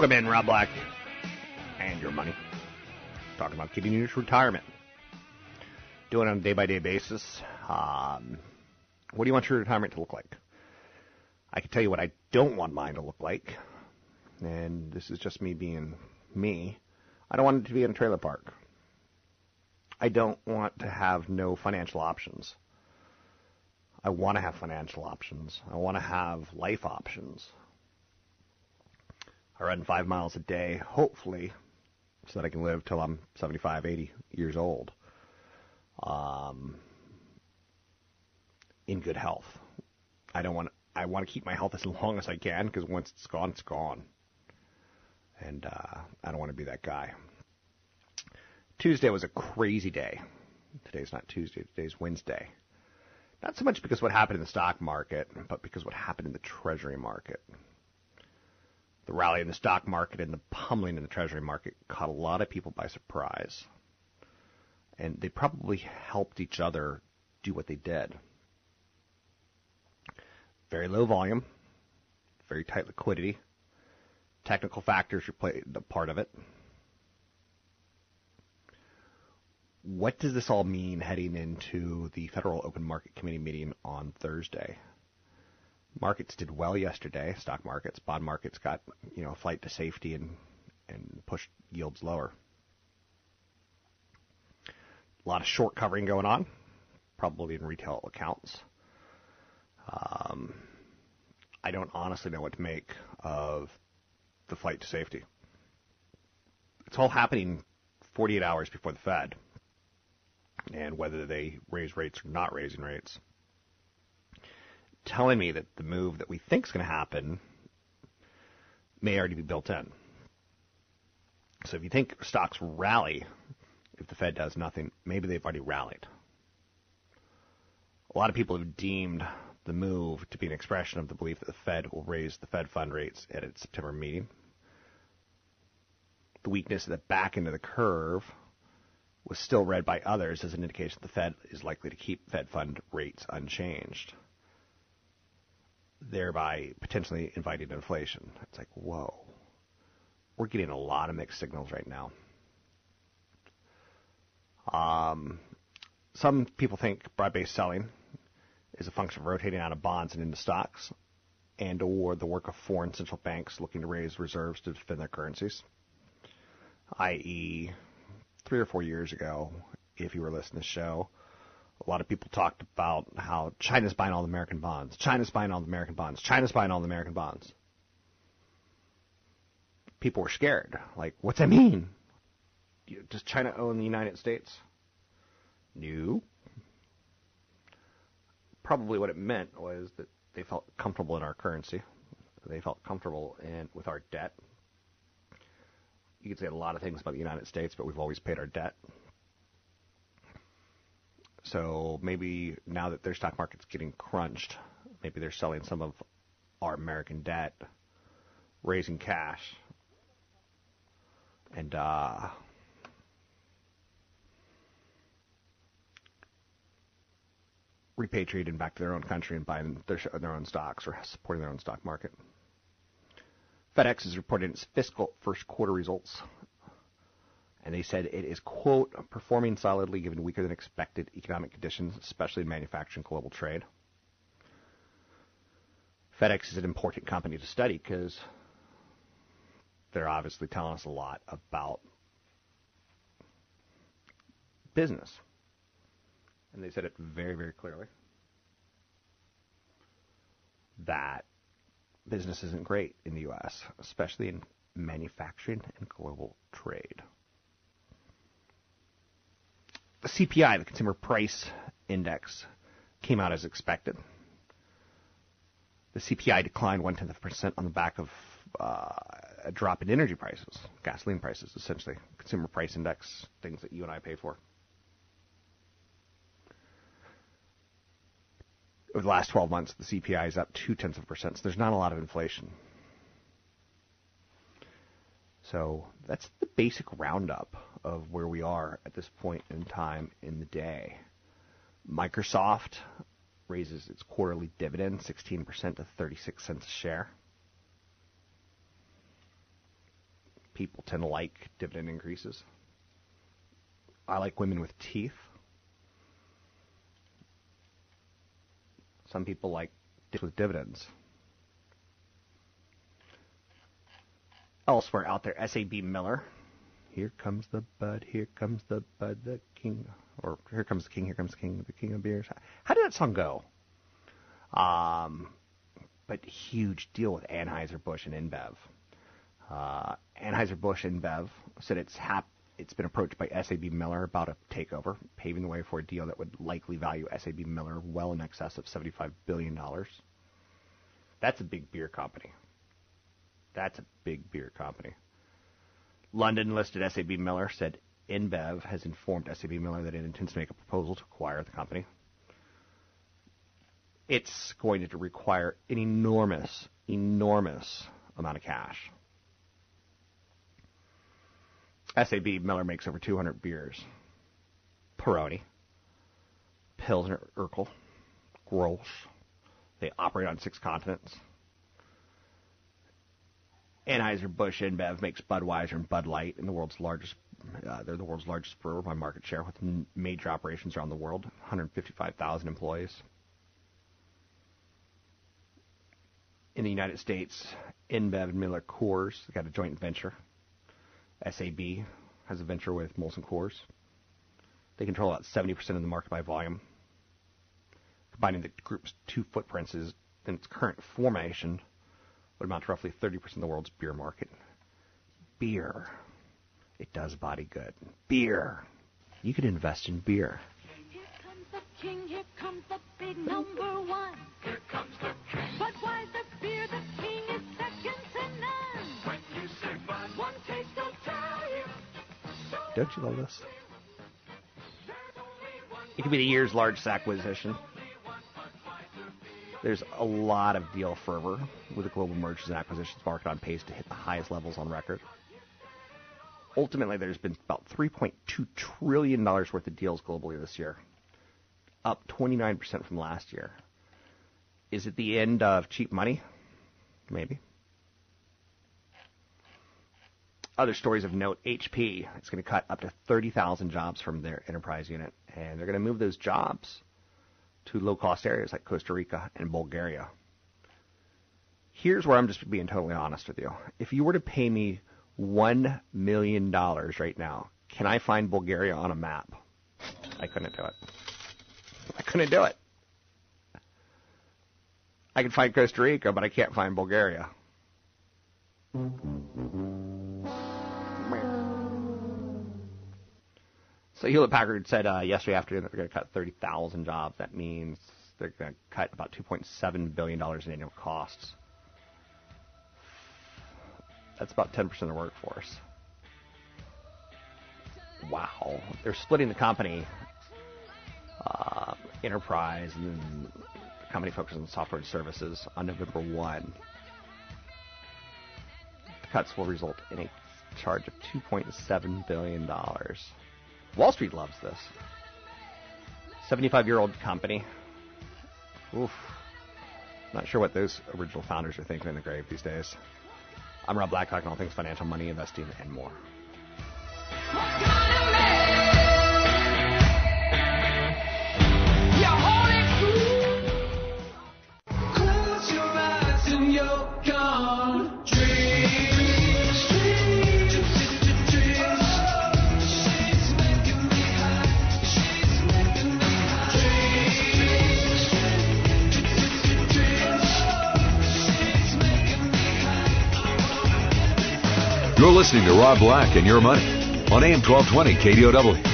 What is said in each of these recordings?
Welcome in, Rob Black, and your money. Talking about keeping your retirement. Doing it on a day by day basis. Um, what do you want your retirement to look like? I can tell you what I don't want mine to look like, and this is just me being me. I don't want it to be in a trailer park. I don't want to have no financial options. I want to have financial options. I want to have life options. I run five miles a day, hopefully, so that I can live till I'm 75, 80 years old. Um, in good health. I don't want. I want to keep my health as long as I can because once it's gone, it's gone. And uh, I don't want to be that guy. Tuesday was a crazy day. Today's not Tuesday. Today's Wednesday. Not so much because what happened in the stock market, but because what happened in the Treasury market the rally in the stock market and the pummeling in the treasury market caught a lot of people by surprise. And they probably helped each other do what they did. Very low volume, very tight liquidity. Technical factors played a part of it. What does this all mean heading into the Federal Open Market Committee meeting on Thursday? Markets did well yesterday. Stock markets, bond markets got you know a flight to safety and and pushed yields lower. A lot of short covering going on, probably in retail accounts. Um, I don't honestly know what to make of the flight to safety. It's all happening 48 hours before the Fed, and whether they raise rates or not raising rates telling me that the move that we think is going to happen may already be built in. So if you think stocks rally if the Fed does nothing, maybe they've already rallied. A lot of people have deemed the move to be an expression of the belief that the Fed will raise the Fed fund rates at its September meeting. The weakness at the back end of the curve was still read by others as an indication that the Fed is likely to keep Fed fund rates unchanged thereby potentially inviting inflation. It's like, whoa. We're getting a lot of mixed signals right now. Um, some people think broad-based selling is a function of rotating out of bonds and into stocks, and or the work of foreign central banks looking to raise reserves to defend their currencies. I.e., three or four years ago, if you were listening to the show, a lot of people talked about how China's buying all the American bonds. China's buying all the American bonds. China's buying all the American bonds. People were scared. Like, what's that mean? Does China own the United States? No. Probably what it meant was that they felt comfortable in our currency. They felt comfortable in with our debt. You could say a lot of things about the United States, but we've always paid our debt. So maybe now that their stock market's getting crunched, maybe they're selling some of our American debt, raising cash, and uh, repatriating back to their own country and buying their, their own stocks or supporting their own stock market. FedEx is reporting its fiscal first quarter results, and they said it is, quote, performing solidly given weaker than expected economic conditions, especially in manufacturing global trade. FedEx is an important company to study because they're obviously telling us a lot about business. And they said it very, very clearly that business isn't great in the U.S., especially in manufacturing and global trade. The CPI, the Consumer Price Index, came out as expected. The CPI declined one tenth of a percent on the back of uh, a drop in energy prices, gasoline prices, essentially, consumer price index, things that you and I pay for. over the last 12 months, the CPI is up two tenths of a percent. So there's not a lot of inflation. So that's the basic roundup of where we are at this point in time in the day. Microsoft raises its quarterly dividend 16% to 36 cents a share. People tend to like dividend increases. I like women with teeth. Some people like with dividends. Elsewhere out there, SAB Miller. Here comes the bud, here comes the bud, the king, or here comes the king, here comes the king, the king of beers. How did that song go? Um, but huge deal with Anheuser-Busch and InBev. Uh, Anheuser-Busch InBev said it's hap- it's been approached by SAB Miller about a takeover, paving the way for a deal that would likely value SAB Miller well in excess of $75 billion. That's a big beer company. That's a big beer company. London listed SAB Miller said InBev has informed SAB Miller that it intends to make a proposal to acquire the company. It's going to require an enormous, enormous amount of cash. SAB Miller makes over 200 beers. Peroni, Pilsner Urquell, Grolsch. They operate on six continents. Anheuser-Busch InBev makes Budweiser and Bud Light in the world's largest. Uh, they're the world's largest brewer by market share, with major operations around the world. 155,000 employees. In the United States, InBev and Miller Coors got a joint venture. SAB has a venture with Molson Coors. They control about 70% of the market by volume. Combining the group's two footprints is, in its current formation would amount to roughly 30% of the world's beer market. Beer. It does body good. Beer. You could invest in beer. Here comes the king, here comes the big number one. Here comes the king. But why the beer? The king is second to none. When you say Bud, one taste will tell you. Don't you love this? It could be the year's largest acquisition. There's a lot of deal fervor with the global mergers and acquisitions market on pace to hit the highest levels on record. Ultimately, there's been about $3.2 trillion worth of deals globally this year, up 29% from last year. Is it the end of cheap money? Maybe. Other stories of note HP is going to cut up to 30,000 jobs from their enterprise unit, and they're going to move those jobs to low cost areas like Costa Rica and Bulgaria. Here's where I'm just being totally honest with you. If you were to pay me $1 million right now, can I find Bulgaria on a map? I couldn't do it. I couldn't do it. I can find Costa Rica, but I can't find Bulgaria. So Hewlett Packard said uh, yesterday afternoon that they're going to cut 30,000 jobs. That means they're going to cut about 2.7 billion dollars in annual costs. That's about 10% of the workforce. Wow. They're splitting the company uh, enterprise, and then the company focuses on software and services on November 1. The cuts will result in a charge of $2.7 billion. Wall Street loves this. 75 year old company. Oof. Not sure what those original founders are thinking in the grave these days. I'm Rob Black, talking all things financial, money, investing, and more. Listening to Rob Black and Your Money on AM 1220 KDOW.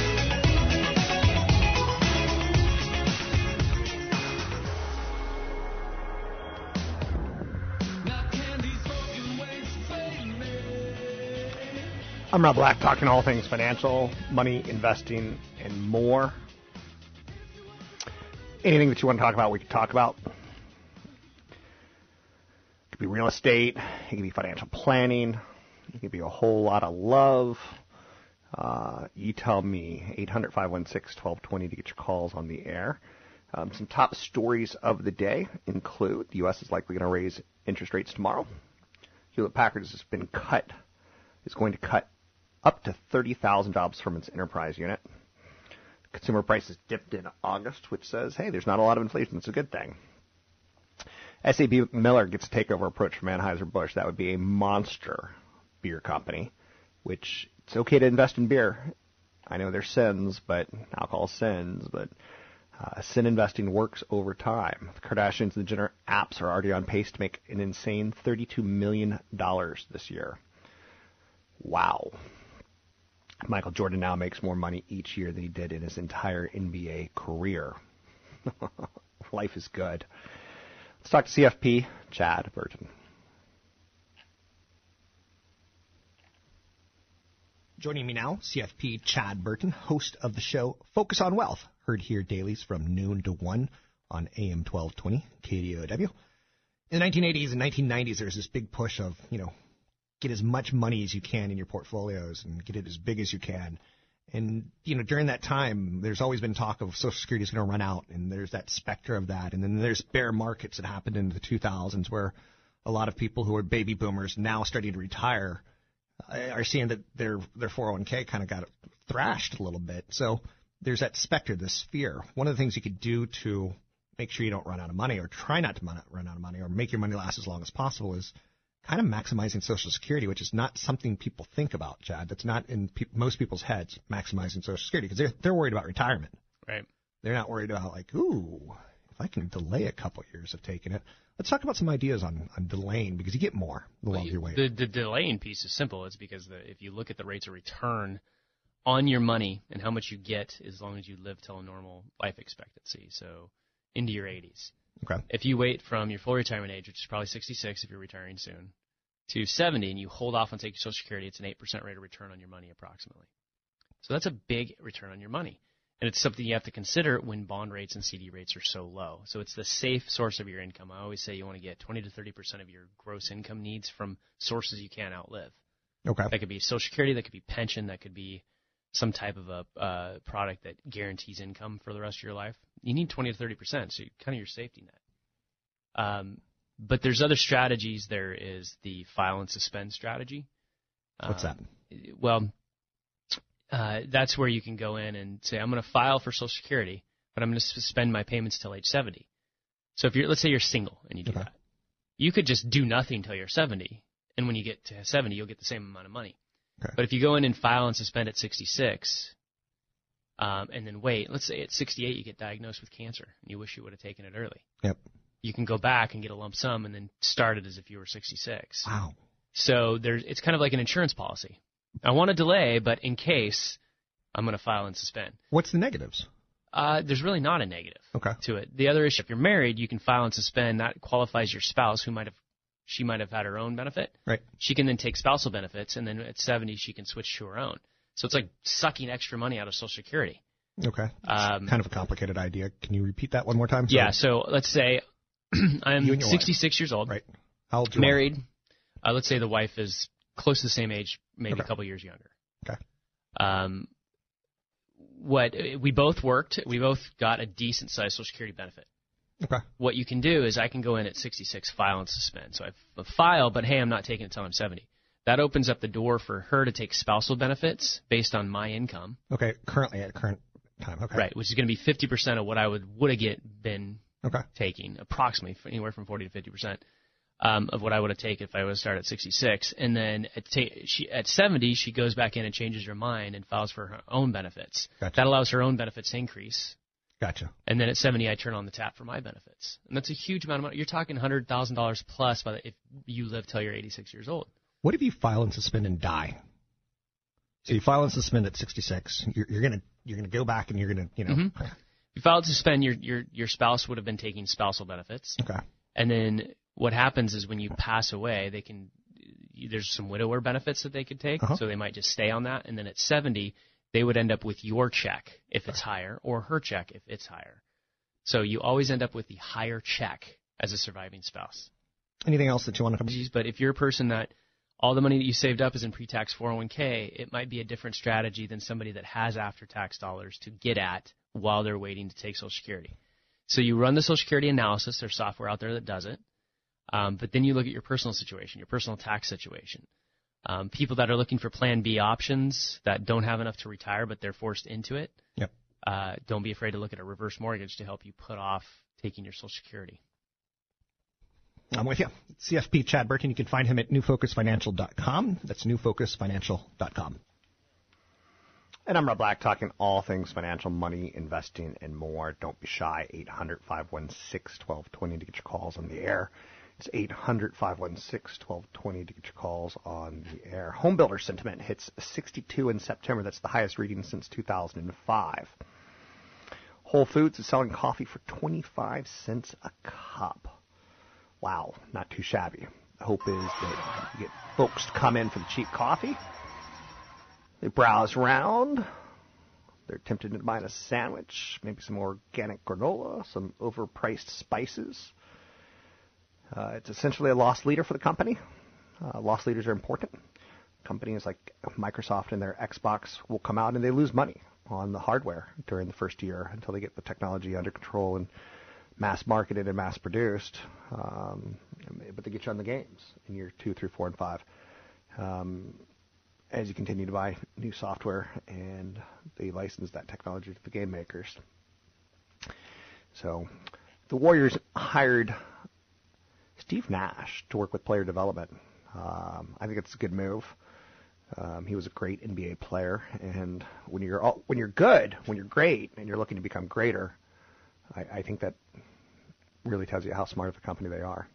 I'm Rob Black, talking all things financial, money, investing, and more. Anything that you want to talk about, we can talk about. It could be real estate, it could be financial planning, could be a whole lot of love. Uh, you tell me, 800 516 1220 to get your calls on the air. Um, some top stories of the day include the U.S. is likely going to raise interest rates tomorrow. Hewlett Packard has been cut, is going to cut up to 30,000 jobs from its enterprise unit. Consumer prices dipped in August, which says, hey, there's not a lot of inflation. It's a good thing. SAB Miller gets a takeover approach from Anheuser-Busch. That would be a monster beer company, which it's okay to invest in beer. I know there's sins, but alcohol sins, but uh, sin investing works over time. The Kardashians and the Jenner apps are already on pace to make an insane $32 million this year. Wow. Michael Jordan now makes more money each year than he did in his entire NBA career. Life is good. Let's talk to CFP Chad Burton. Joining me now, CFP Chad Burton, host of the show Focus on Wealth, heard here dailies from noon to 1 on AM 1220 KDOW. In the 1980s and 1990s, there was this big push of, you know, get as much money as you can in your portfolios and get it as big as you can. And, you know, during that time, there's always been talk of Social Security is going to run out, and there's that specter of that. And then there's bear markets that happened in the 2000s where a lot of people who are baby boomers now starting to retire are seeing that their their 401k kind of got thrashed a little bit. So there's that specter, this fear. One of the things you could do to make sure you don't run out of money or try not to run out of money or make your money last as long as possible is kind of maximizing Social Security, which is not something people think about, Chad. That's not in pe- most people's heads, maximizing Social Security, because they're, they're worried about retirement. Right. They're not worried about, like, ooh, I can delay a couple years of taking it. Let's talk about some ideas on, on delaying, because you get more the longer you wait. The, the delaying piece is simple. It's because the, if you look at the rates of return on your money and how much you get as long as you live till a normal life expectancy, so into your 80s. Okay. If you wait from your full retirement age, which is probably 66 if you're retiring soon, to 70 and you hold off on taking Social Security, it's an 8% rate of return on your money approximately. So that's a big return on your money. And it's something you have to consider when bond rates and CD rates are so low. So it's the safe source of your income. I always say you want to get 20 to 30% of your gross income needs from sources you can't outlive. Okay. That could be Social Security, that could be pension, that could be some type of a uh, product that guarantees income for the rest of your life. You need 20 to 30 percent, so you, kind of your safety net. Um, but there's other strategies. There is the file and suspend strategy. What's that? Well, uh, that's where you can go in and say, I'm going to file for Social Security, but I'm going to suspend my payments till age 70. So if you're, let's say you're single and you do Okay. that, you could just do nothing till you're 70, and when you get to 70, you'll get the same amount of money. Okay. But if you go in and file and suspend at 66, um, and then wait, let's say at 68 you get diagnosed with cancer and you wish you would have taken it early. Yep. You can go back and get a lump sum and then start it as if you were 66. Wow. So there's, it's kind of like an insurance policy. I want to delay, but in case, I'm going to file and suspend. What's the negatives? Uh, there's really not a negative Okay. to it. The other issue, if you're married, you can file and suspend. That qualifies your spouse, who might have, she might have had her own benefit. Right. She can then take spousal benefits, and then at 70 she can switch to her own. So it's like sucking extra money out of Social Security. Okay. Um, kind of a complicated idea. Can you repeat that one more time? Yeah. So let's say I'm You and your 66 years old, Right. How old? wife? married. Uh, let's say the wife is close to the same age, maybe Okay. a couple years younger. Okay. Um, what we both worked, we both got a decent sized Social Security benefit. Okay. What you can do is I can go in at 66, file and suspend. So I f- file, but hey, I'm not taking it until I'm 70. That opens up the door for her to take spousal benefits based on my income, Okay. Currently at current time. Okay. right? Which is going to be 50% of what I would would have get been Okay. taking, approximately anywhere from 40 to 50% um, of what I would have taken if I was start at 66. And then at, ta- she, at 70, she goes back in and changes her mind and files for her own benefits. Gotcha. That allows her own benefits to increase. Gotcha. And then at 70, I turn on the tap for my benefits. And that's a huge amount of money. You're talking $100,000 plus by the, if you live till you're 86 years old. What if you file and suspend and die? So you file and suspend at 66. You're, you're gonna you're gonna go back and you're gonna you know. Mhm. If you filed to suspend, your, your, your spouse would have been taking spousal benefits. Okay. And then what happens is when you pass away, they can there's some widower benefits that they could take, Uh-huh. so they might just stay on that. And then at 70, they would end up with your check if it's higher, or her check if it's higher. So you always end up with the higher check as a surviving spouse. Anything else that you want to come? But if you're a person that all the money that you saved up is in pre-tax 401k, it might be a different strategy than somebody that has after-tax dollars to get at while they're waiting to take Social Security. So you run the Social Security analysis. There's software out there that does it. Um, but then you look at your personal situation, your personal tax situation. Um, people that are looking for Plan B options that don't have enough to retire, but they're forced into it. Yep. Uh, don't be afraid to look at a reverse mortgage to help you put off taking your Social Security. I'm with you. CFP Chad Burton. You can find him at newfocusfinancial.com. That's newfocusfinancial.com. And I'm Rob Black, talking all things financial, money, investing, and more. Don't be shy. 800 516 1220 to get your calls on the air. It's 800 516 1220 to get your calls on the air. Home builder sentiment hits 62 in September. That's the highest reading since 2005. Whole Foods is selling coffee for 25 cents a cup. Wow, not too shabby. Hope is that you get folks to come in for the cheap coffee. They browse around. They're tempted to buy a sandwich, maybe some organic granola, some overpriced spices. Uh, it's essentially a loss leader for the company. Uh, loss leaders are important. Companies like Microsoft and their Xbox will come out and they lose money on the hardware during the first year until they get the technology under control and mass marketed and mass produced. Um, but they get you on the games in year two, three, four, and five. Um, as you continue to buy new software and they license that technology to the game makers. So the Warriors hired Steve Nash to work with player development. Um, I think it's a good move. Um, he was a great NBA player, and when you're all, when you're good, when you're great, and you're looking to become greater, I, I think that really tells you how smart of a company they are.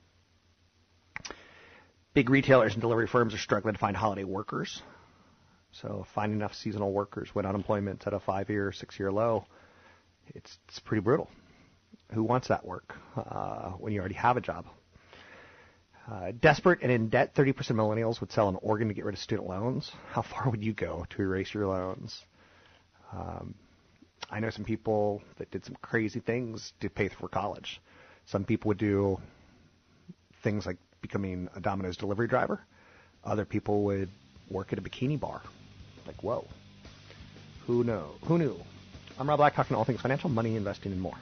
Big retailers and delivery firms are struggling to find holiday workers. So finding enough seasonal workers when unemployment's at a five-year, six-year low, it's it's pretty brutal. Who wants that work uh, when you already have a job? Uh, desperate and in debt, 30% of millennials would sell an organ to get rid of student loans. How far would you go to erase your loans? Um, I know some people that did some crazy things to pay for college. Some people would do things like becoming a Domino's delivery driver. Other people would work at a bikini bar. Like, whoa. Who know? Who knew? I'm Rob Black, talking all things financial, money, investing, and more.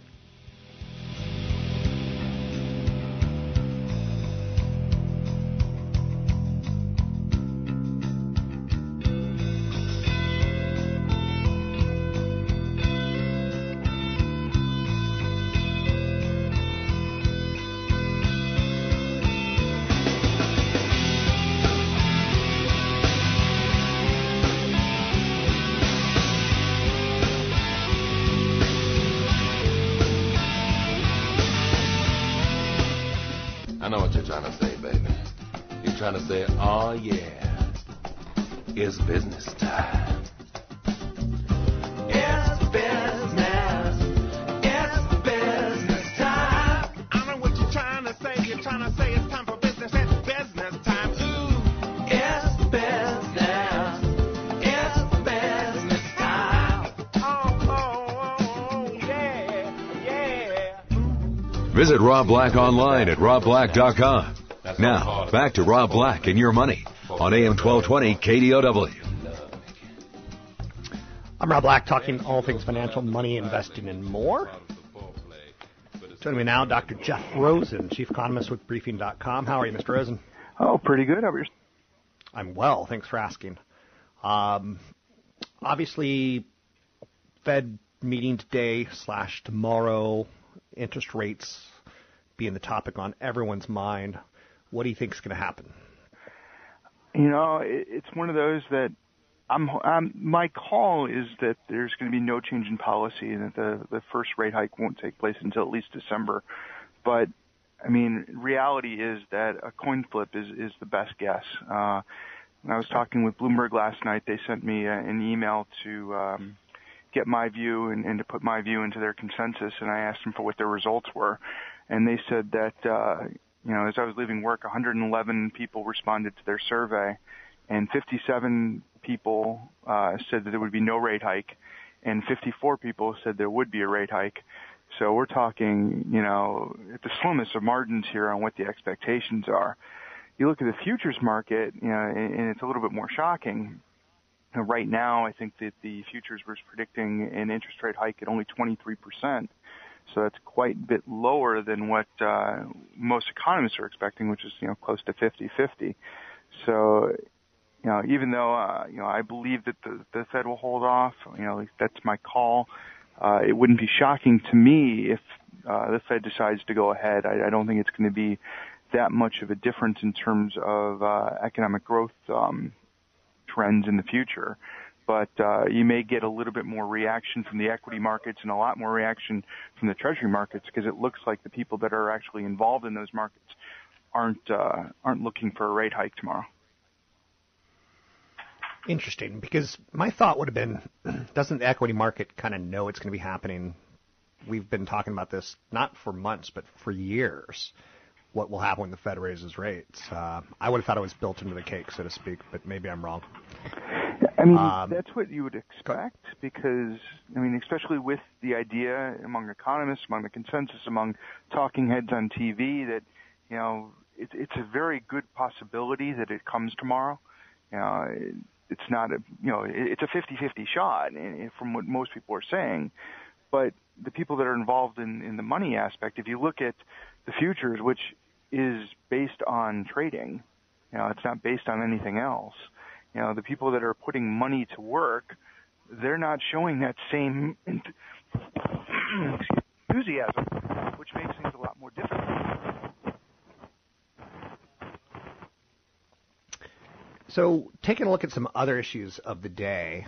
Rob Black online at robblack.com. Now, back to Rob Black and your money on AM 1220 KDOW. I'm Rob Black, talking all things financial, money, investing, and more. Joining me now, Dr. Jeff Rosen, chief economist with Briefing.com. How are you, Mr. Rosen? Oh, pretty good. How are you? I'm well. Thanks for asking. Um, obviously, Fed meeting today slash tomorrow, interest rates being the topic on everyone's mind. What do you think is going to happen? You know, it's one of those that I'm, I'm, my call is that there's going to be no change in policy and that the, the first rate hike won't take place until at least December. But I mean, reality is that a coin flip is, is the best guess. Uh, I was talking with Bloomberg last night, they sent me a, an email to um, get my view and, and to put my view into their consensus, and I asked them for what their results were, and they said that uh, you know as I was leaving work, 111 people responded to their survey, and 57 people uh, said that there would be no rate hike, and 54 people said there would be a rate hike. So we're talking, you know, at the slimmest of margins here on what the expectations are. You look at the futures market, you know, and it's a little bit more shocking. You know, right now, I think that the futures was predicting an interest rate hike at only 23%. So that's quite a bit lower than what uh, most economists are expecting, which is you know close to 50-50. So you know, even though uh, you know I believe that the, the Fed will hold off, you know, that's my call. Uh, it wouldn't be shocking to me if uh, the Fed decides to go ahead. I, I don't think it's going to be that much of a difference in terms of uh, economic growth um, trends in the future. But uh, you may get a little bit more reaction from the equity markets and a lot more reaction from the treasury markets because it looks like the people that are actually involved in those markets aren't uh, aren't looking for a rate hike tomorrow. Interesting, because my thought would have been, doesn't the equity market kind of know it's going to be happening? We've been talking about this not for months, but for years. What will happen when the Fed raises rates? Uh, I would have thought it was built into the cake, so to speak, but maybe I'm wrong. I mean, Um, that's what you would expect because, I mean, especially with the idea among economists, among the consensus, among talking heads on TV that, you know, it, it's a very good possibility that it comes tomorrow. You know, it, it's not a, you know, it, it's a 50-50 shot eh, from what most people are saying. But the people that are involved in, in the money aspect, if you look at the futures, which is based on trading, you know, it's not based on anything else. You know, the people that are putting money to work, they're not showing that same enthusiasm, which makes things a lot more difficult. So, taking a look at some other issues of the day,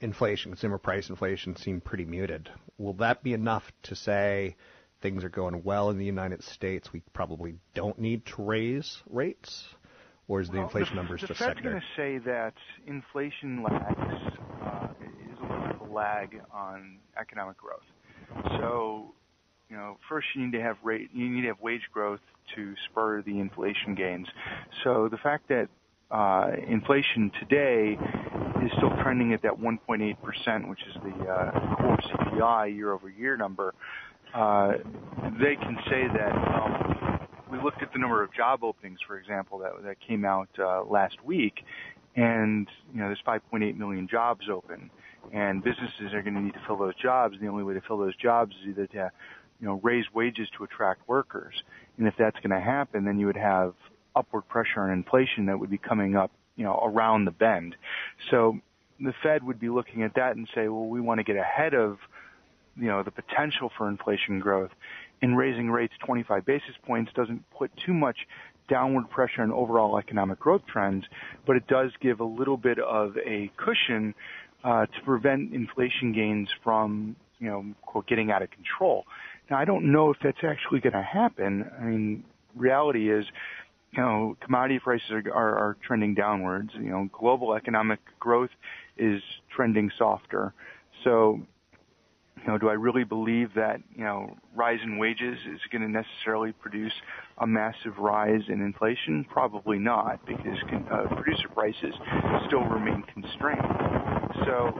inflation, consumer price inflation seem pretty muted. Will that be enough to say things are going well in the United States? We probably don't need to raise rates, or is the Well, inflation the, numbers the just Fed's secondary? going to say that inflation lags uh, is a little bit of a lag on economic growth. So, you know, first you need to have rate, you need to have wage growth to spur the inflation gains. So the fact that uh, inflation today is still trending at that 1.8%, which is the uh, core CPI year-over-year number, uh, they can say that. Um, we looked at the number of job openings, for example, that that came out uh, last week, and you know there's 5.8 million jobs open, and businesses are going to need to fill those jobs. And the only way to fill those jobs is either to you know raise wages to attract workers, and if that's going to happen, then you would have upward pressure on inflation that would be coming up you know around the bend. So the Fed would be looking at that and say, well, we want to get ahead of you know the potential for inflation growth and raising rates 25 basis points doesn't put too much downward pressure on overall economic growth trends, but it does give a little bit of a cushion uh, to prevent inflation gains from, you know, quote, getting out of control. Now, I don't know if that's actually going to happen. I mean, reality is, you know, commodity prices are, are, are trending downwards. You know, global economic growth is trending softer. So, you know, do I really believe that, you know, rise in wages is going to necessarily produce a massive rise in inflation? Probably not, because uh, producer prices still remain constrained. So,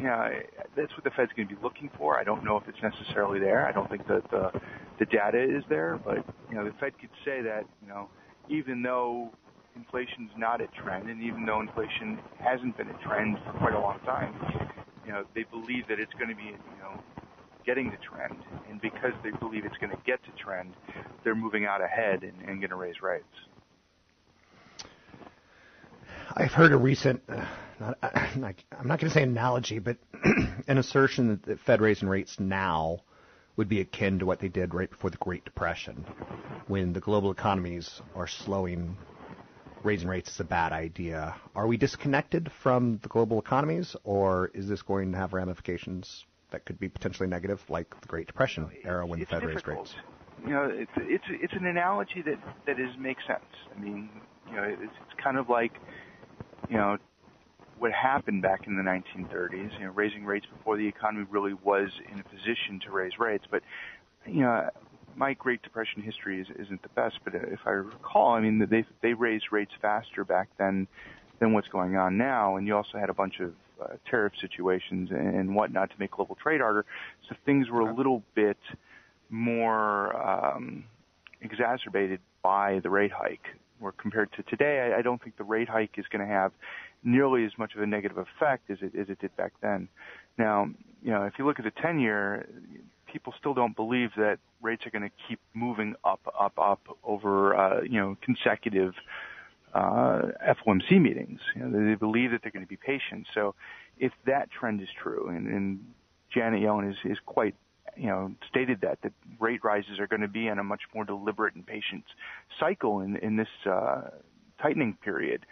you know, that's what the Fed's going to be looking for. I don't know if it's necessarily there. I don't think that the the data is there, but you know, the Fed could say that you know, even though inflation's not a trend, and even though inflation hasn't been a trend for quite a long time, you know, they believe that it's going to be you know getting to trend, and because they believe it's going to get to trend, they're moving out ahead and, and going to raise rates. I've heard a recent, uh, not, I'm not going to say analogy, but an assertion that the Fed raising rates now would be akin to what they did right before the Great Depression, when the global economies are slowing. Raising rates is a bad idea. Are we disconnected from the global economies, or is this going to have ramifications that could be potentially negative, like the Great Depression era when the it's Fed raised difficult. rates? You know, it's it's it's an analogy that that is makes sense. I mean, you know, it's it's kind of like, you know, what happened back in the 1930s. You know, raising rates before the economy really was in a position to raise rates. But, you know, my Great Depression history is, isn't the best. But if I recall, I mean, they they raised rates faster back then than what's going on now, and you also had a bunch of uh, tariff situations and whatnot to make global trade harder. So things were a little bit more um, exacerbated by the rate hike. Where compared to today, I, I don't think the rate hike is going to have nearly as much of a negative effect as it as it did back then. Now, you know, if you look at the 10-year, people still don't believe that rates are going to keep moving up, up, up over uh, you know consecutive uh, FOMC meetings. You know, they believe that they're going to be patient. So, if that trend is true, and, and Janet Yellen is, is quite you know, stated that that rate rises are going to be in a much more deliberate and patient cycle in in this uh, tightening period.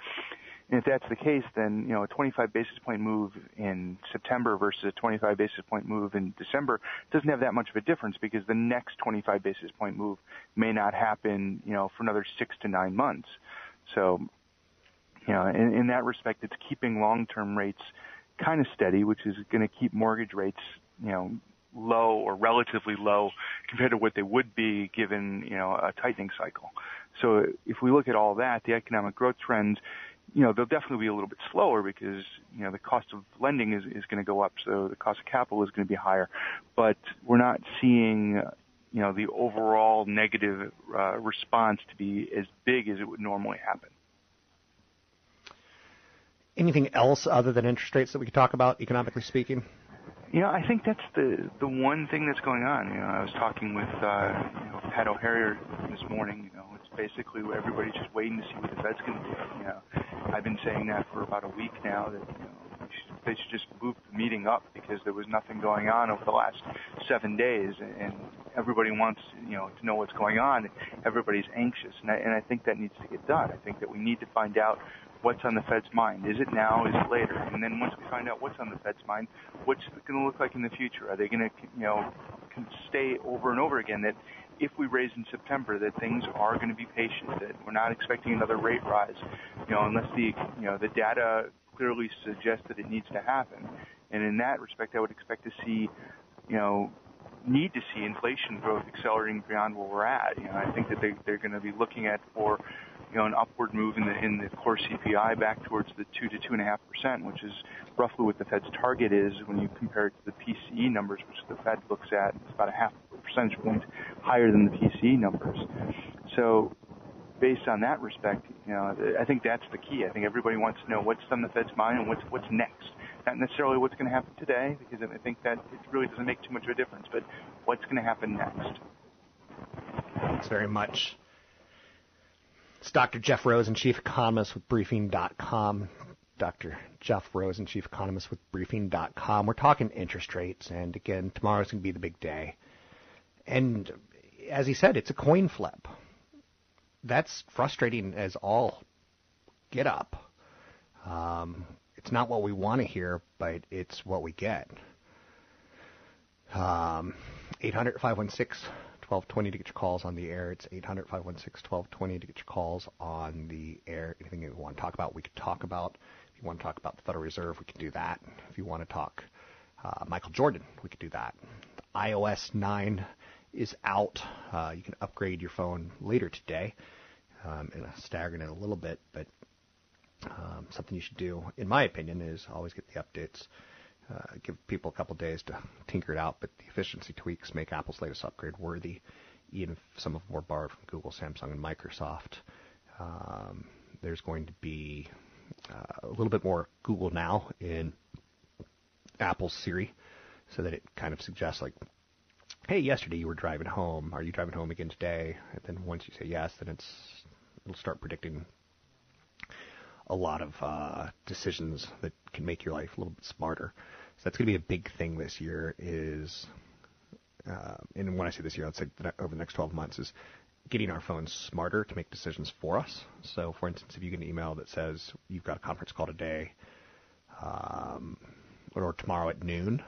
And if that's the case, then you know a 25 basis point move in September versus a 25 basis point move in December doesn't have that much of a difference because the next 25 basis point move may not happen, you know, for another six to nine months. So, you know, in, in that respect, it's keeping long-term rates kind of steady, which is going to keep mortgage rates, you know, low or relatively low compared to what they would be given, you know, a tightening cycle. So if we look at all that, the economic growth trends, you know, they'll definitely be a little bit slower because, you know, the cost of lending is, is going to go up, so the cost of capital is going to be higher. But we're not seeing, you know, the overall negative uh, response to be as big as it would normally happen. Anything else other than interest rates that we could talk about, economically speaking? You know, I think that's the the one thing that's going on. You know, I was talking with uh, you know, Pat O'Hare this morning. You know, it's basically everybody's just waiting to see what the Fed's going to do. You know, I've been saying that for about a week now. That you know, they should, they should just move the meeting up because there was nothing going on over the last seven days, and everybody wants you know to know what's going on. Everybody's anxious, and I, and I think that needs to get done. I think that we need to find out what's on the Fed's mind. Is it now? Is it later? And then once we find out what's on the Fed's mind, what's it going to look like in the future? Are they going to, you know, can stay over and over again that if we raise in September, that things are going to be patient, that we're not expecting another rate rise, you know, unless the, you know, the data clearly suggests that it needs to happen. And in that respect, I would expect to see, you know, need to see inflation growth accelerating beyond where we're at. You know, I think that they, they're going to be looking at for you know, an upward move in the in the core CPI back towards the two to two and a half percent, which is roughly what the Fed's target is when you compare it to the PCE numbers, which the Fed looks at. It's about a half percentage point higher than the PCE numbers. So, based on that respect, you know, I think that's the key. I think everybody wants to know what's on the Fed's mind and what's what's next. Not necessarily what's going to happen today, because I think that it really doesn't make too much of a difference, but what's going to happen next. Thanks very much. It's Dr. Jeff Rosen, Chief Economist with Briefing.com. Dr. Jeff Rosen, Chief Economist with Briefing.com. We're talking interest rates, and again, tomorrow's going to be the big day. And as he said, it's a coin flip. That's frustrating as all get up. Um, it's not what we want to hear, but it's what we get. Um, 800 516 1220 to get your calls on the air. It's 800 516 1220 to get your calls on the air. Anything you want to talk about, we can talk about. If you want to talk about the Federal Reserve, we can do that. If you want to talk uh, Michael Jordan, we can do that. The iOS 9 is out. Uh, you can upgrade your phone later today. Um, and I'm staggering it a little bit, but um, something you should do, in my opinion, is always get the updates uh, give people a couple days to tinker it out, but the efficiency tweaks make Apple's latest upgrade worthy, even if some of them were borrowed from Google, Samsung, and Microsoft. Um, there's going to be uh, a little bit more Google Now in Apple's Siri, so that it kind of suggests like, "Hey, yesterday you were driving home. Are you driving home again today?" And then once you say yes, then it's it'll start predicting a lot of uh, decisions that can make your life a little bit smarter. So that's going to be a big thing this year. Is uh, and when I say this year, I'd say over the next 12 months is getting our phones smarter to make decisions for us. So, for instance, if you get an email that says you've got a conference call today um, or tomorrow at noon,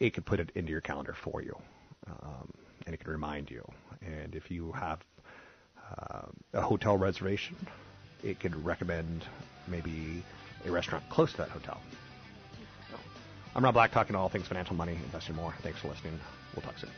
it could put it into your calendar for you, um, and it can remind you. And if you have uh, a hotel reservation, it could recommend maybe a restaurant close to that hotel. I'm Rob Black, talking all things financial, money, investing, more. Thanks for listening. We'll talk soon.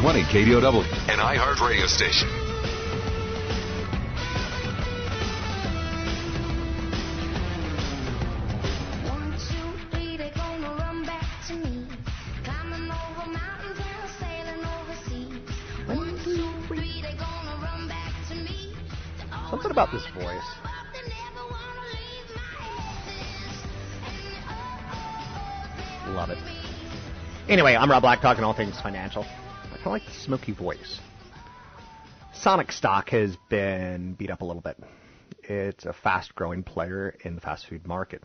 1220 KDOW, an iHeart radio station. Something about this voice. Love it. Anyway, I'm Rob Black, talking all things financial. I like the smoky voice. Sonic stock has been beat up a little bit. It's a fast growing player in the fast food market.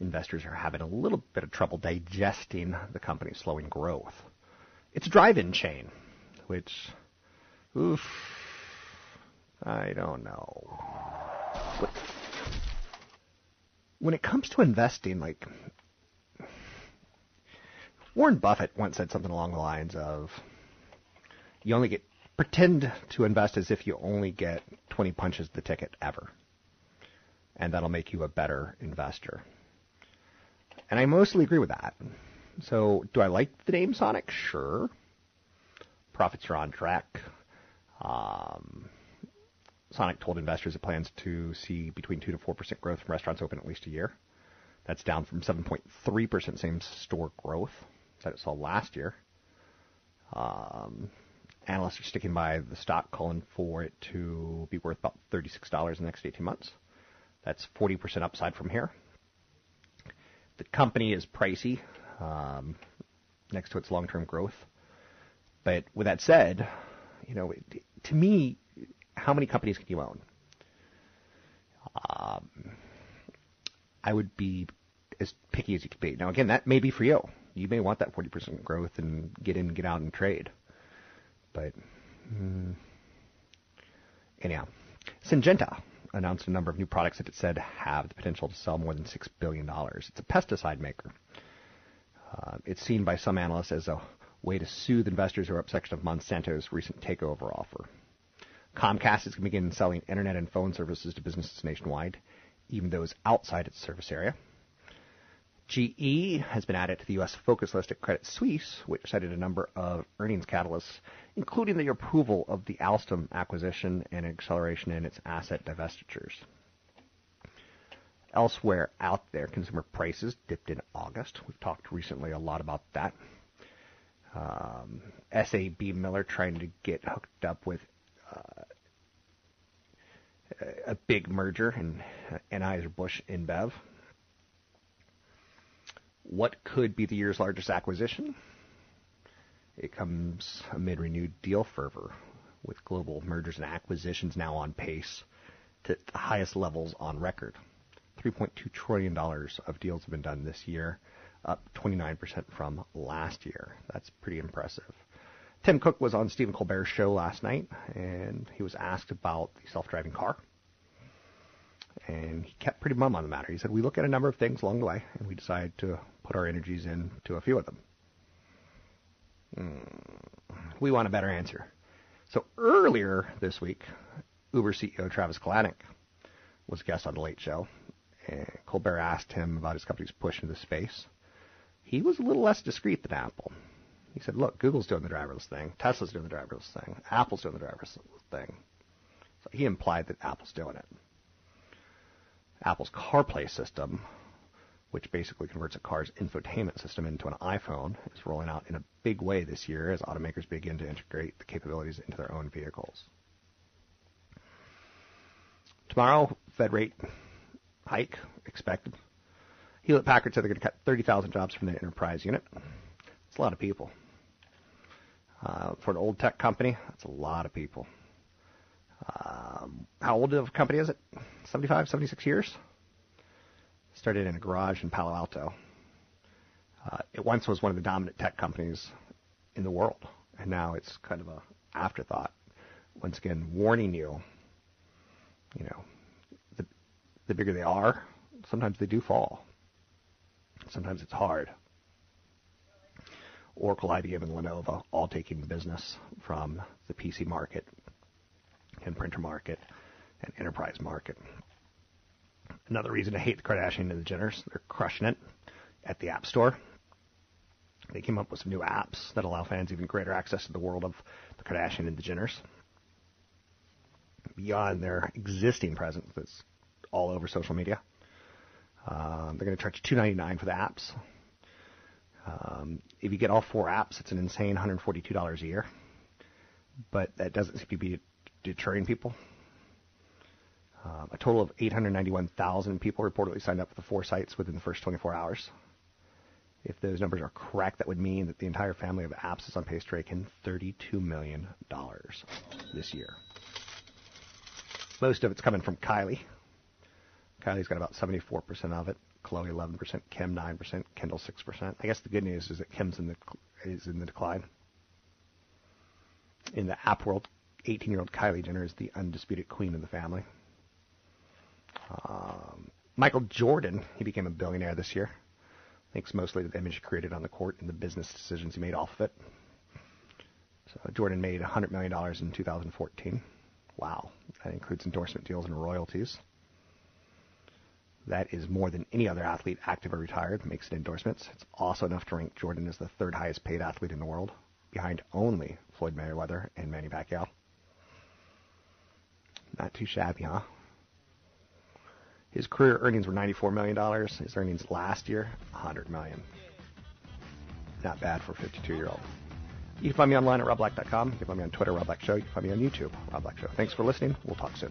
Investors are having a little bit of trouble digesting the company's slowing growth. It's a drive in chain, which, oof, I don't know. But when it comes to investing, like, Warren Buffett once said something along the lines of, "You only get pretend to invest as if you only get 20 punches the ticket ever, and that'll make you a better investor." And I mostly agree with that. So, do I like the name Sonic? Sure. Profits are on track. Um, Sonic told investors it plans to see between 2 to 4% growth from restaurants open at least a year. That's down from 7.3% same store growth that it saw last year. Um, analysts are sticking by the stock, calling for it to be worth about $36 in the next 18 months. That's 40% upside from here. The company is pricey um, next to its long-term growth. But with that said, you know, to me, how many companies can you own? Um, I would be as picky as you could be. Now, again, that may be for you. You may want that 40% growth and get in, get out, and trade. But mm, anyhow, Syngenta announced a number of new products that it said have the potential to sell more than $6 billion. It's a pesticide maker. Uh, it's seen by some analysts as a way to soothe investors who are upset of Monsanto's recent takeover offer. Comcast is going to begin selling internet and phone services to businesses nationwide, even those outside its service area. GE has been added to the U.S. focus list at Credit Suisse, which cited a number of earnings catalysts, including the approval of the Alstom acquisition and acceleration in its asset divestitures. Elsewhere out there, consumer prices dipped in August. We've talked recently a lot about that. Um, SAB Miller trying to get hooked up with uh, a big merger in Anheuser-Busch InBev. What could be the year's largest acquisition? It comes amid renewed deal fervor, with global mergers and acquisitions now on pace to the highest levels on record. $3.2 trillion of deals have been done this year, up 29% from last year. That's pretty impressive. Tim Cook was on Stephen Colbert's show last night, and he was asked about the self-driving car. And he kept pretty mum on the matter. He said, we look at a number of things along the way, and we decide to put our energies into a few of them. Mm, we want a better answer. So earlier this week, Uber CEO Travis Kalanick was a guest on the Late Show, and Colbert asked him about his company's push into the space. He was a little less discreet than Apple. He said, look, Google's doing the driverless thing, Tesla's doing the driverless thing, Apple's doing the driverless thing. So he implied that Apple's doing it. Apple's CarPlay system, which basically converts a car's infotainment system into an iPhone, is rolling out in a big way this year as automakers begin to integrate the capabilities into their own vehicles. Tomorrow, Fed rate hike expected. Hewlett Packard said they're going to cut 30,000 jobs from the enterprise unit. It's a lot of people. Uh, for an old tech company, that's a lot of people. Um, how old of a company is it? 75, 76 years? Started in a garage in Palo Alto. Uh, it once was one of the dominant tech companies in the world, and now it's kind of a afterthought. Once again, warning you, you know, the, the bigger they are, sometimes they do fall. Sometimes it's hard. Oracle, IBM, and Lenovo all taking business from the PC market and printer market and enterprise market. Another reason to hate the Kardashian and the Jenners, they're crushing it at the App Store. They came up with some new apps that allow fans even greater access to the world of the Kardashian and the Jenners. Beyond their existing presence that's all over social media. Um, they're going to charge $2.99 for the apps. Um, if you get all four apps, it's an insane $142 a year. But that doesn't seem to be deterring people. Uh, a total of 891,000 people reportedly signed up for the four sites within the first 24 hours. If those numbers are correct, that would mean that the entire family of apps is on pace to rake in $32 million this year. Most of it's coming from Kylie. Kylie's got about 74% of it. Khloé 11%, Kim 9%, Kendall 6%. I guess the good news is that Kim's in the is in the decline. In the app world, 18-year-old Kylie Jenner is the undisputed queen of the family. Um, Michael Jordan, he became a billionaire this year. Thanks mostly to the image he created on the court and the business decisions he made off of it. So Jordan made $100 million in 2014. Wow. That includes endorsement deals and royalties. That is more than any other athlete, active or retired, makes it endorsements. It's also enough to rank Jordan as the third highest paid athlete in the world, behind only Floyd Mayweather and Manny Pacquiao. Not too shabby, huh? His career earnings were $94 million. His earnings last year, 100 million. Not bad for a 52-year-old. You can find me online at robblack.com. You can find me on Twitter, Rob Black Show. You can find me on YouTube, Rob Black Show. Thanks for listening. We'll talk soon.